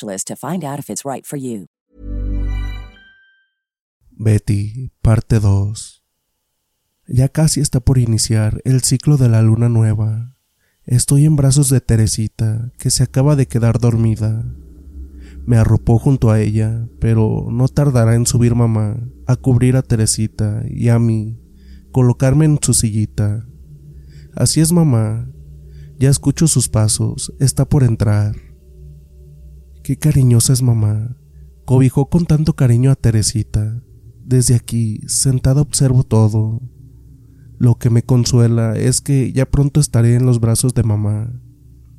to find out if it's right for you. Betty, parte 2. Ya casi está por iniciar el ciclo de la luna nueva. Estoy en brazos de Teresita, que se acaba de quedar dormida. Me arropó junto a ella, pero no tardará en subir mamá, a cubrir a Teresita y a mí, colocarme en su sillita. Así es mamá. Ya escucho sus pasos, está por entrar. Qué cariñosa es mamá. Cobijó con tanto cariño a Teresita. Desde aquí, sentada observo todo. Lo que me consuela es que ya pronto estaré en los brazos de mamá.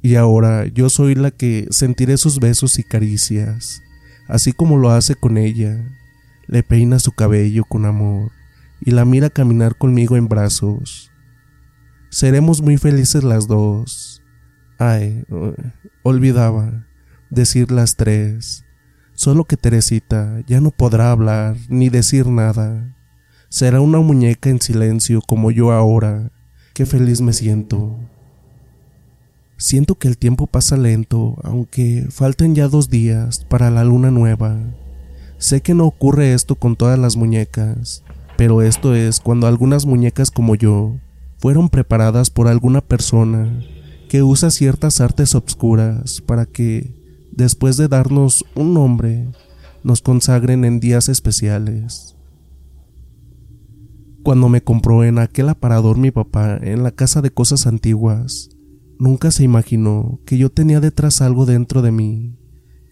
Y ahora yo soy la que sentiré sus besos y caricias, así como lo hace con ella. Le peina su cabello con amor y la mira caminar conmigo en brazos. Seremos muy felices las dos. Ay, olvidaba decir las tres. Solo que Teresita ya no podrá hablar ni decir nada. Será una muñeca en silencio como yo ahora. Qué feliz me siento. Siento que el tiempo pasa lento, aunque falten ya dos días para la luna nueva. Sé que no ocurre esto con todas las muñecas, pero esto es cuando algunas muñecas como yo fueron preparadas por alguna persona que usa ciertas artes obscuras para que después de darnos un nombre, nos consagren en días especiales. Cuando me compró en aquel aparador mi papá en la casa de cosas antiguas, nunca se imaginó que yo tenía detrás algo dentro de mí,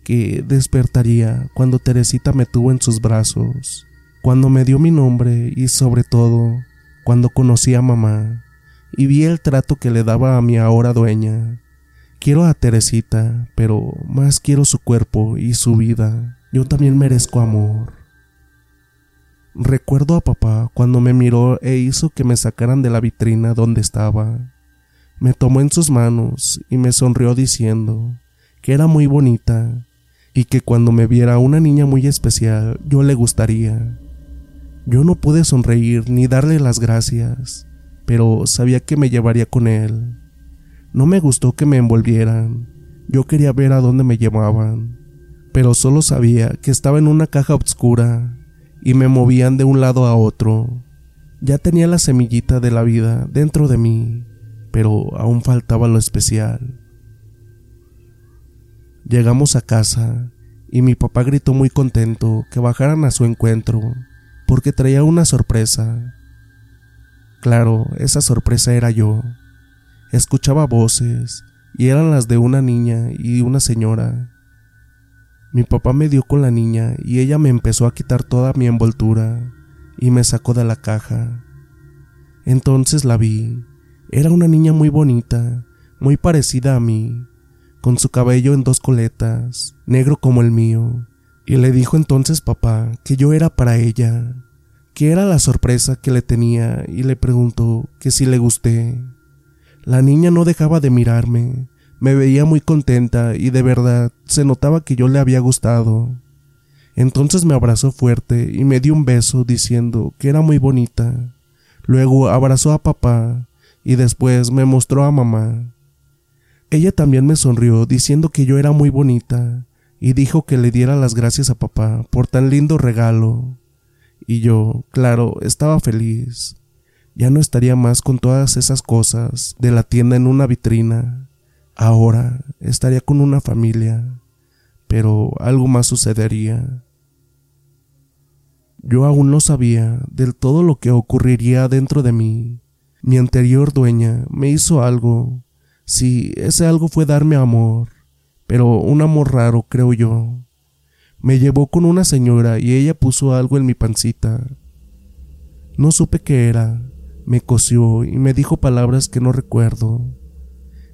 que despertaría cuando Teresita me tuvo en sus brazos, cuando me dio mi nombre y sobre todo cuando conocí a mamá y vi el trato que le daba a mi ahora dueña Quiero a Teresita, pero más quiero su cuerpo y su vida. Yo también merezco amor. Recuerdo a papá cuando me miró e hizo que me sacaran de la vitrina donde estaba. Me tomó en sus manos y me sonrió diciendo que era muy bonita y que cuando me viera una niña muy especial yo le gustaría. Yo no pude sonreír ni darle las gracias, pero sabía que me llevaría con él. No me gustó que me envolvieran. Yo quería ver a dónde me llevaban, pero solo sabía que estaba en una caja oscura y me movían de un lado a otro. Ya tenía la semillita de la vida dentro de mí, pero aún faltaba lo especial. Llegamos a casa y mi papá gritó muy contento que bajaran a su encuentro porque traía una sorpresa. Claro, esa sorpresa era yo. Escuchaba voces, y eran las de una niña y una señora. Mi papá me dio con la niña y ella me empezó a quitar toda mi envoltura y me sacó de la caja. Entonces la vi. Era una niña muy bonita, muy parecida a mí, con su cabello en dos coletas, negro como el mío, y le dijo entonces papá que yo era para ella, que era la sorpresa que le tenía, y le preguntó que si le gusté. La niña no dejaba de mirarme, me veía muy contenta y de verdad se notaba que yo le había gustado. Entonces me abrazó fuerte y me dio un beso diciendo que era muy bonita. Luego abrazó a papá y después me mostró a mamá. Ella también me sonrió diciendo que yo era muy bonita y dijo que le diera las gracias a papá por tan lindo regalo. Y yo, claro, estaba feliz. Ya no estaría más con todas esas cosas de la tienda en una vitrina. Ahora estaría con una familia. Pero algo más sucedería. Yo aún no sabía del todo lo que ocurriría dentro de mí. Mi anterior dueña me hizo algo. Sí, ese algo fue darme amor, pero un amor raro, creo yo. Me llevó con una señora y ella puso algo en mi pancita. No supe qué era, me cosió y me dijo palabras que no recuerdo.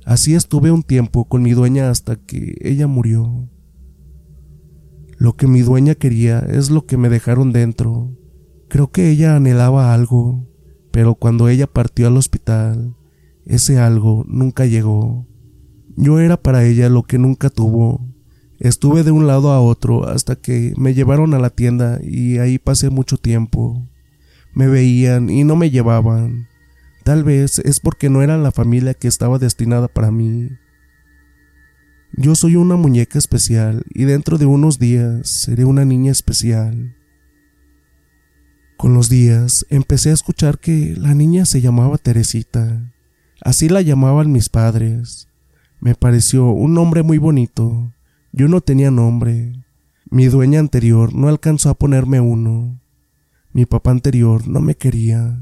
Así estuve un tiempo con mi dueña hasta que ella murió. Lo que mi dueña quería es lo que me dejaron dentro. Creo que ella anhelaba algo, pero cuando ella partió al hospital, ese algo nunca llegó. Yo era para ella lo que nunca tuvo. Estuve de un lado a otro hasta que me llevaron a la tienda y ahí pasé mucho tiempo. Me veían y no me llevaban. Tal vez es porque no era la familia que estaba destinada para mí. Yo soy una muñeca especial y dentro de unos días seré una niña especial. Con los días empecé a escuchar que la niña se llamaba Teresita. Así la llamaban mis padres. Me pareció un nombre muy bonito. Yo no tenía nombre. Mi dueña anterior no alcanzó a ponerme uno. Mi papá anterior no me quería.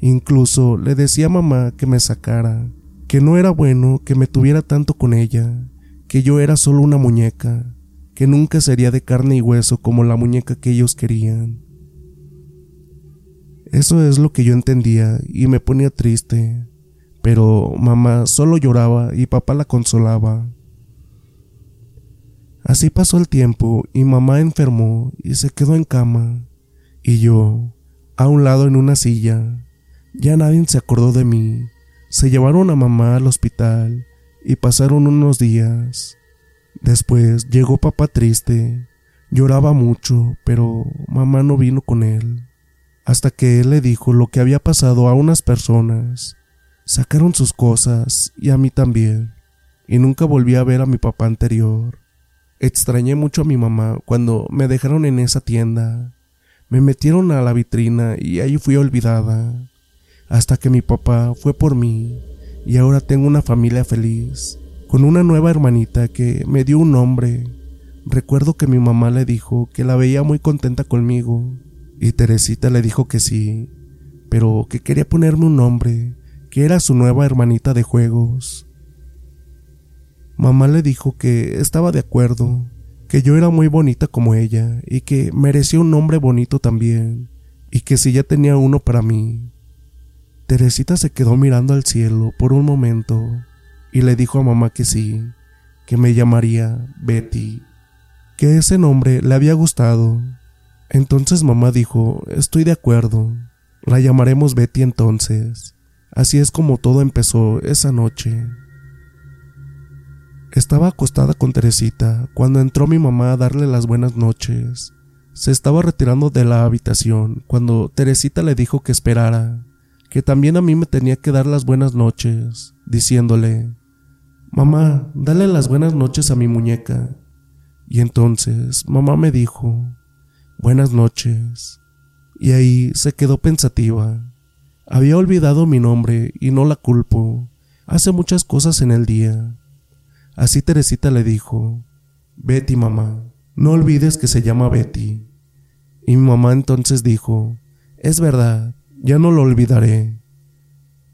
Incluso le decía a mamá que me sacara, que no era bueno que me tuviera tanto con ella que yo era solo una muñeca, que nunca sería de carne y hueso como la muñeca que ellos querían. Eso es lo que yo entendía y me ponía triste, pero mamá solo lloraba y papá la consolaba. Así pasó el tiempo y mamá enfermó y se quedó en cama, y yo, a un lado en una silla. Ya nadie se acordó de mí. Se llevaron a mamá al hospital y pasaron unos días. Después llegó papá triste. Lloraba mucho, pero mamá no vino con él. Hasta que él le dijo lo que había pasado a unas personas. Sacaron sus cosas y a mí también. Y nunca volví a ver a mi papá anterior. Extrañé mucho a mi mamá cuando me dejaron en esa tienda. Me metieron a la vitrina y ahí fui olvidada. Hasta que mi papá fue por mí y ahora tengo una familia feliz, con una nueva hermanita que me dio un nombre. Recuerdo que mi mamá le dijo que la veía muy contenta conmigo, y Teresita le dijo que sí, pero que quería ponerme un nombre, que era su nueva hermanita de juegos. Mamá le dijo que estaba de acuerdo, que yo era muy bonita como ella y que merecía un nombre bonito también, y que si ya tenía uno para mí, Teresita se quedó mirando al cielo por un momento y le dijo a mamá que sí, que me llamaría Betty, que ese nombre le había gustado. Entonces mamá dijo, estoy de acuerdo, la llamaremos Betty entonces. Así es como todo empezó esa noche. Estaba acostada con Teresita cuando entró mi mamá a darle las buenas noches. Se estaba retirando de la habitación cuando Teresita le dijo que esperara, que también a mí me tenía que dar las buenas noches, diciéndole, Mamá, dale las buenas noches a mi muñeca. Y entonces mamá me dijo, Buenas noches. Y ahí se quedó pensativa. Había olvidado mi nombre y no la culpo. Hace muchas cosas en el día. Así Teresita le dijo, Betty mamá, no olvides que se llama Betty. Y mi mamá entonces dijo, Es verdad, ya no lo olvidaré.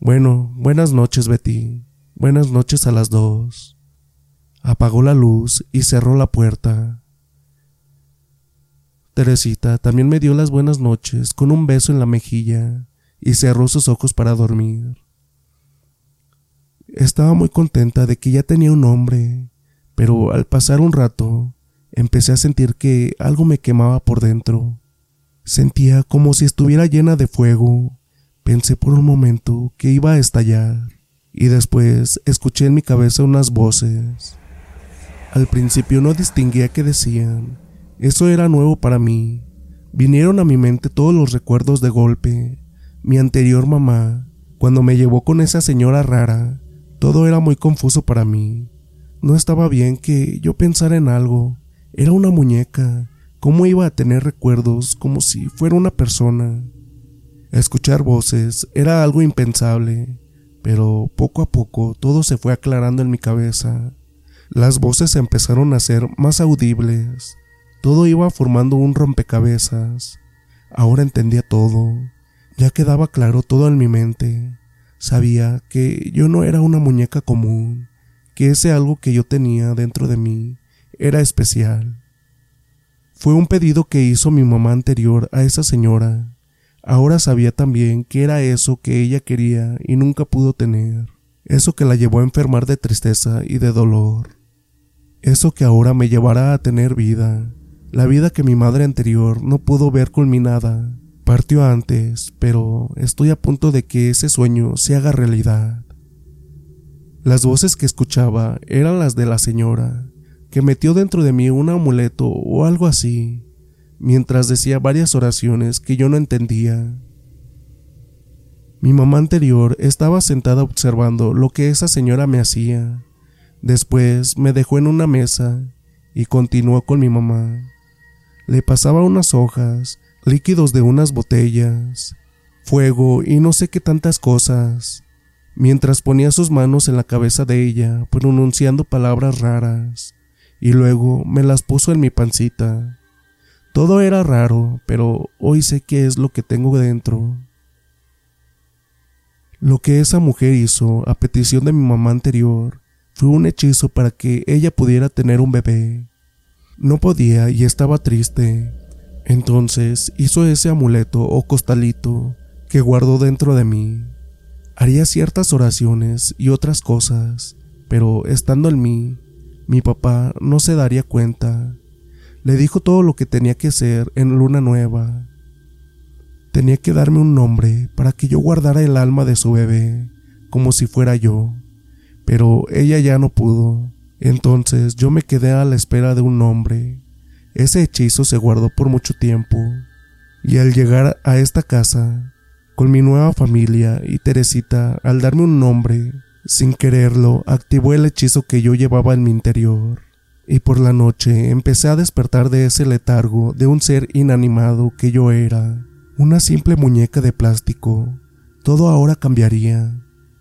Bueno, buenas noches, Betty. Buenas noches a las dos. Apagó la luz y cerró la puerta. Teresita también me dio las buenas noches con un beso en la mejilla y cerró sus ojos para dormir. Estaba muy contenta de que ya tenía un hombre, pero al pasar un rato empecé a sentir que algo me quemaba por dentro. Sentía como si estuviera llena de fuego. Pensé por un momento que iba a estallar y después escuché en mi cabeza unas voces. Al principio no distinguía qué decían Eso era nuevo para mí. Vinieron a mi mente todos los recuerdos de golpe. Mi anterior mamá, cuando me llevó con esa señora rara, todo era muy confuso para mí. No estaba bien que yo pensara en algo. Era una muñeca. ¿Cómo iba a tener recuerdos como si fuera una persona? Escuchar voces era algo impensable, pero poco a poco todo se fue aclarando en mi cabeza. Las voces empezaron a ser más audibles. Todo iba formando un rompecabezas. Ahora entendía todo. Ya quedaba claro todo en mi mente. Sabía que yo no era una muñeca común, que ese algo que yo tenía dentro de mí era especial. Fue un pedido que hizo mi mamá anterior a esa señora. Ahora sabía también que era eso que ella quería y nunca pudo tener, eso que la llevó a enfermar de tristeza y de dolor, eso que ahora me llevará a tener vida, la vida que mi madre anterior no pudo ver culminada. Partió antes, pero estoy a punto de que ese sueño se haga realidad. Las voces que escuchaba eran las de la señora, que metió dentro de mí un amuleto o algo así mientras decía varias oraciones que yo no entendía. Mi mamá anterior estaba sentada observando lo que esa señora me hacía. Después me dejó en una mesa y continuó con mi mamá. Le pasaba unas hojas, líquidos de unas botellas, fuego y no sé qué tantas cosas, mientras ponía sus manos en la cabeza de ella pronunciando palabras raras, y luego me las puso en mi pancita. Todo era raro, pero hoy sé qué es lo que tengo dentro. Lo que esa mujer hizo a petición de mi mamá anterior fue un hechizo para que ella pudiera tener un bebé. No podía y estaba triste. Entonces hizo ese amuleto o costalito que guardó dentro de mí. Haría ciertas oraciones y otras cosas, pero estando en mí, mi papá no se daría cuenta le dijo todo lo que tenía que hacer en Luna Nueva. Tenía que darme un nombre para que yo guardara el alma de su bebé, como si fuera yo. Pero ella ya no pudo. Entonces yo me quedé a la espera de un nombre. Ese hechizo se guardó por mucho tiempo. Y al llegar a esta casa, con mi nueva familia y Teresita, al darme un nombre, sin quererlo, activó el hechizo que yo llevaba en mi interior y por la noche empecé a despertar de ese letargo de un ser inanimado que yo era, una simple muñeca de plástico. Todo ahora cambiaría,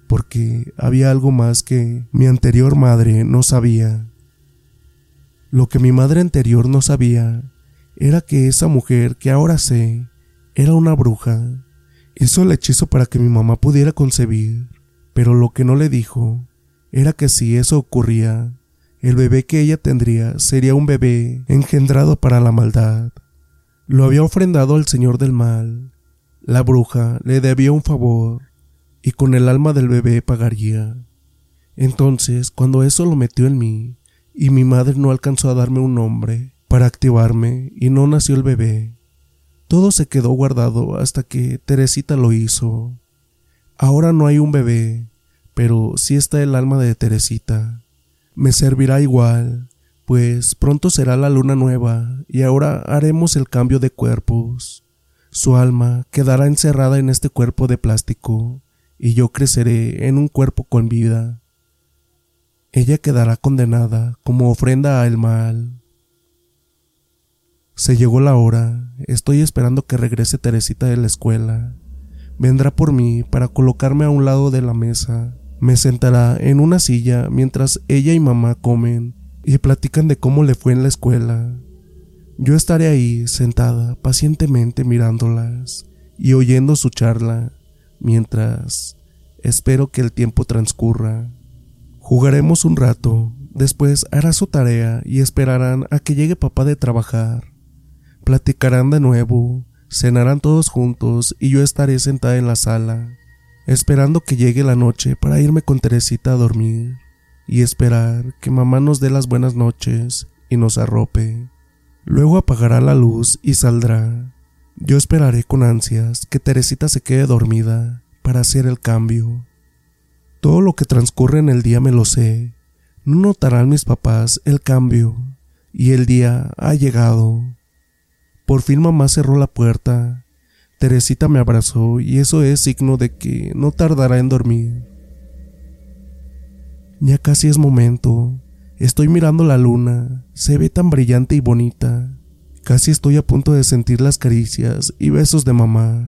porque había algo más que mi anterior madre no sabía. Lo que mi madre anterior no sabía era que esa mujer que ahora sé era una bruja. Hizo el hechizo para que mi mamá pudiera concebir, pero lo que no le dijo era que si eso ocurría, el bebé que ella tendría sería un bebé engendrado para la maldad. Lo había ofrendado al Señor del Mal. La bruja le debía un favor y con el alma del bebé pagaría. Entonces, cuando eso lo metió en mí, y mi madre no alcanzó a darme un nombre para activarme y no nació el bebé, todo se quedó guardado hasta que Teresita lo hizo. Ahora no hay un bebé, pero sí está el alma de Teresita me servirá igual, pues pronto será la luna nueva y ahora haremos el cambio de cuerpos. Su alma quedará encerrada en este cuerpo de plástico y yo creceré en un cuerpo con vida. Ella quedará condenada como ofrenda al mal. Se llegó la hora, estoy esperando que regrese Teresita de la escuela. Vendrá por mí para colocarme a un lado de la mesa me sentará en una silla mientras ella y mamá comen y platican de cómo le fue en la escuela. Yo estaré ahí sentada pacientemente mirándolas y oyendo su charla mientras espero que el tiempo transcurra. Jugaremos un rato, después hará su tarea y esperarán a que llegue papá de trabajar. Platicarán de nuevo, cenarán todos juntos y yo estaré sentada en la sala esperando que llegue la noche para irme con Teresita a dormir y esperar que mamá nos dé las buenas noches y nos arrope. Luego apagará la luz y saldrá. Yo esperaré con ansias que Teresita se quede dormida para hacer el cambio. Todo lo que transcurre en el día me lo sé. No notarán mis papás el cambio. Y el día ha llegado. Por fin mamá cerró la puerta. Teresita me abrazó y eso es signo de que no tardará en dormir. Ya casi es momento. Estoy mirando la luna. Se ve tan brillante y bonita. Casi estoy a punto de sentir las caricias y besos de mamá.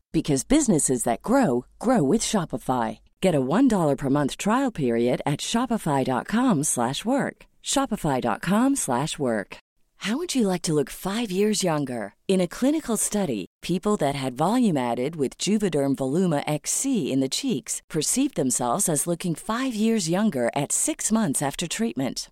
because businesses that grow grow with Shopify. Get a $1 per month trial period at shopify.com/work. shopify.com/work. How would you like to look 5 years younger? In a clinical study, people that had volume added with Juvederm Voluma XC in the cheeks perceived themselves as looking 5 years younger at 6 months after treatment.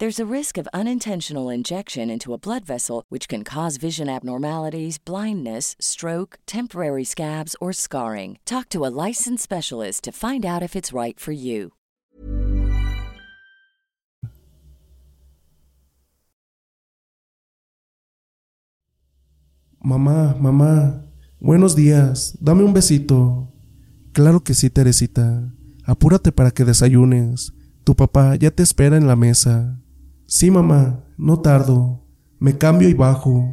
There's a risk of unintentional injection into a blood vessel, which can cause vision abnormalities, blindness, stroke, temporary scabs, or scarring. Talk to a licensed specialist to find out if it's right for you. Mamá, mamá, buenos días, dame un besito. Claro que sí, Teresita. Apúrate para que desayunes. Tu papá ya te espera en la mesa. Sí, mamá, no tardo. Me cambio y bajo.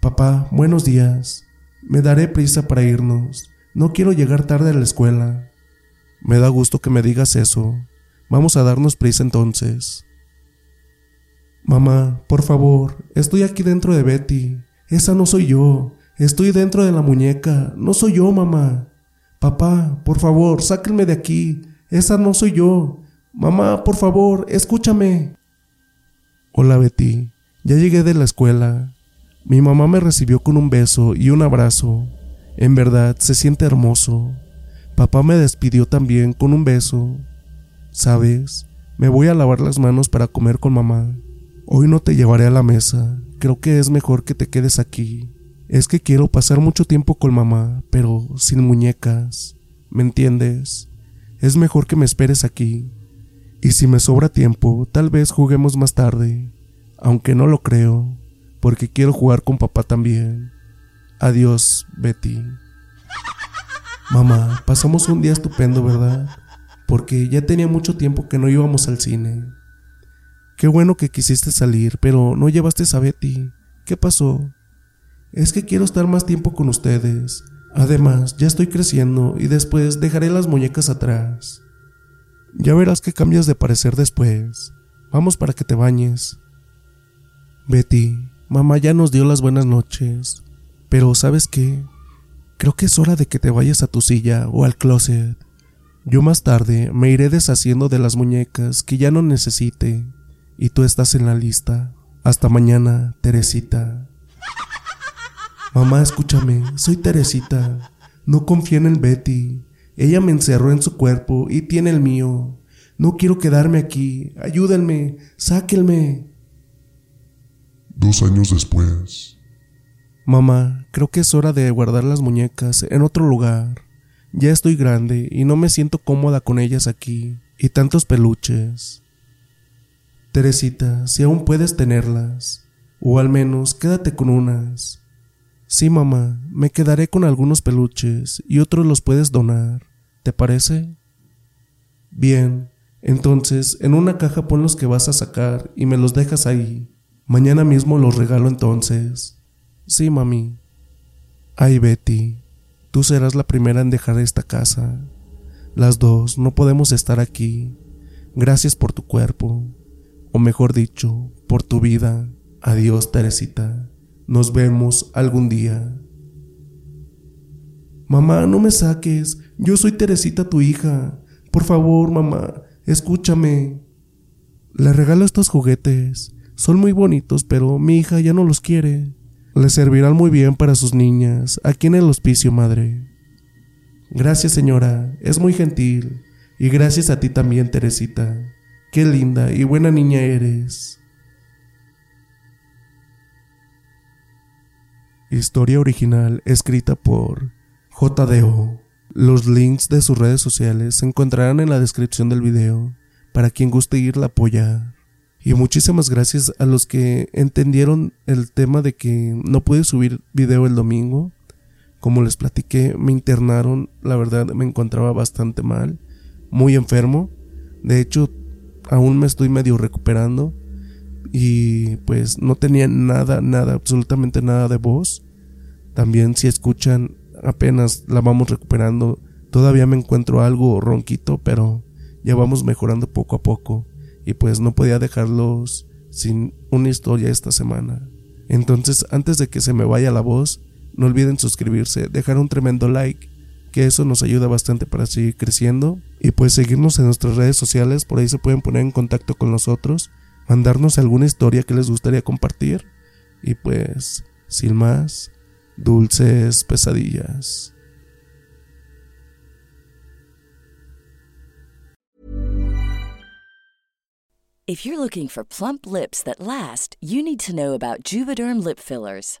Papá, buenos días. Me daré prisa para irnos. No quiero llegar tarde a la escuela. Me da gusto que me digas eso. Vamos a darnos prisa entonces. Mamá, por favor, estoy aquí dentro de Betty. Esa no soy yo. Estoy dentro de la muñeca. No soy yo, mamá. Papá, por favor, sáquenme de aquí. Esa no soy yo. Mamá, por favor, escúchame. Hola, Betty. Ya llegué de la escuela. Mi mamá me recibió con un beso y un abrazo. En verdad, se siente hermoso. Papá me despidió también con un beso. ¿Sabes? Me voy a lavar las manos para comer con mamá. Hoy no te llevaré a la mesa. Creo que es mejor que te quedes aquí. Es que quiero pasar mucho tiempo con mamá, pero sin muñecas. ¿Me entiendes? Es mejor que me esperes aquí. Y si me sobra tiempo, tal vez juguemos más tarde. Aunque no lo creo, porque quiero jugar con papá también. Adiós, Betty. Mamá, pasamos un día estupendo, ¿verdad? Porque ya tenía mucho tiempo que no íbamos al cine. Qué bueno que quisiste salir, pero no llevaste a Betty. ¿Qué pasó? Es que quiero estar más tiempo con ustedes. Además, ya estoy creciendo y después dejaré las muñecas atrás. Ya verás que cambias de parecer después. Vamos para que te bañes. Betty, mamá ya nos dio las buenas noches. Pero ¿sabes qué? creo que es hora de que te vayas a tu silla o al closet. Yo más tarde me iré deshaciendo de las muñecas que ya no necesite y tú estás en la lista. Hasta mañana, Teresita. Mamá, escúchame, soy Teresita. No confío en Betty. Ella me encerró en su cuerpo y tiene el mío. No quiero quedarme aquí. Ayúdenme, sáquenme. Dos años después. Mamá, creo que es hora de guardar las muñecas en otro lugar. Ya estoy grande y no me siento cómoda con ellas aquí. Y tantos peluches. Teresita, si aún puedes tenerlas. O al menos quédate con unas. Sí, mamá, me quedaré con algunos peluches y otros los puedes donar. ¿Te parece? Bien, entonces en una caja pon los que vas a sacar y me los dejas ahí. Mañana mismo los regalo entonces. Sí, mami. Ay, Betty, tú serás la primera en dejar esta casa. Las dos no podemos estar aquí. Gracias por tu cuerpo, o mejor dicho, por tu vida. Adiós, Teresita. Nos vemos algún día. Mamá, no me saques. Yo soy Teresita, tu hija. Por favor, mamá, escúchame. Le regalo estos juguetes. Son muy bonitos, pero mi hija ya no los quiere. Le servirán muy bien para sus niñas, aquí en el hospicio, madre. Gracias, señora. Es muy gentil. Y gracias a ti también, Teresita. Qué linda y buena niña eres. Historia original escrita por JDO. Los links de sus redes sociales se encontrarán en la descripción del video para quien guste irla a apoyar. Y muchísimas gracias a los que entendieron el tema de que no pude subir video el domingo. Como les platiqué, me internaron, la verdad me encontraba bastante mal, muy enfermo. De hecho, aún me estoy medio recuperando y pues no tenía nada, nada, absolutamente nada de voz. También si escuchan, apenas la vamos recuperando. Todavía me encuentro algo ronquito, pero ya vamos mejorando poco a poco. Y pues no podía dejarlos sin una historia esta semana. Entonces, antes de que se me vaya la voz, no olviden suscribirse, dejar un tremendo like, que eso nos ayuda bastante para seguir creciendo. Y pues seguirnos en nuestras redes sociales, por ahí se pueden poner en contacto con nosotros mandarnos alguna historia que les gustaría compartir. Y pues, sin más, dulces pesadillas. If you're looking for plump lips that last, you need to know about Juvederm lip fillers.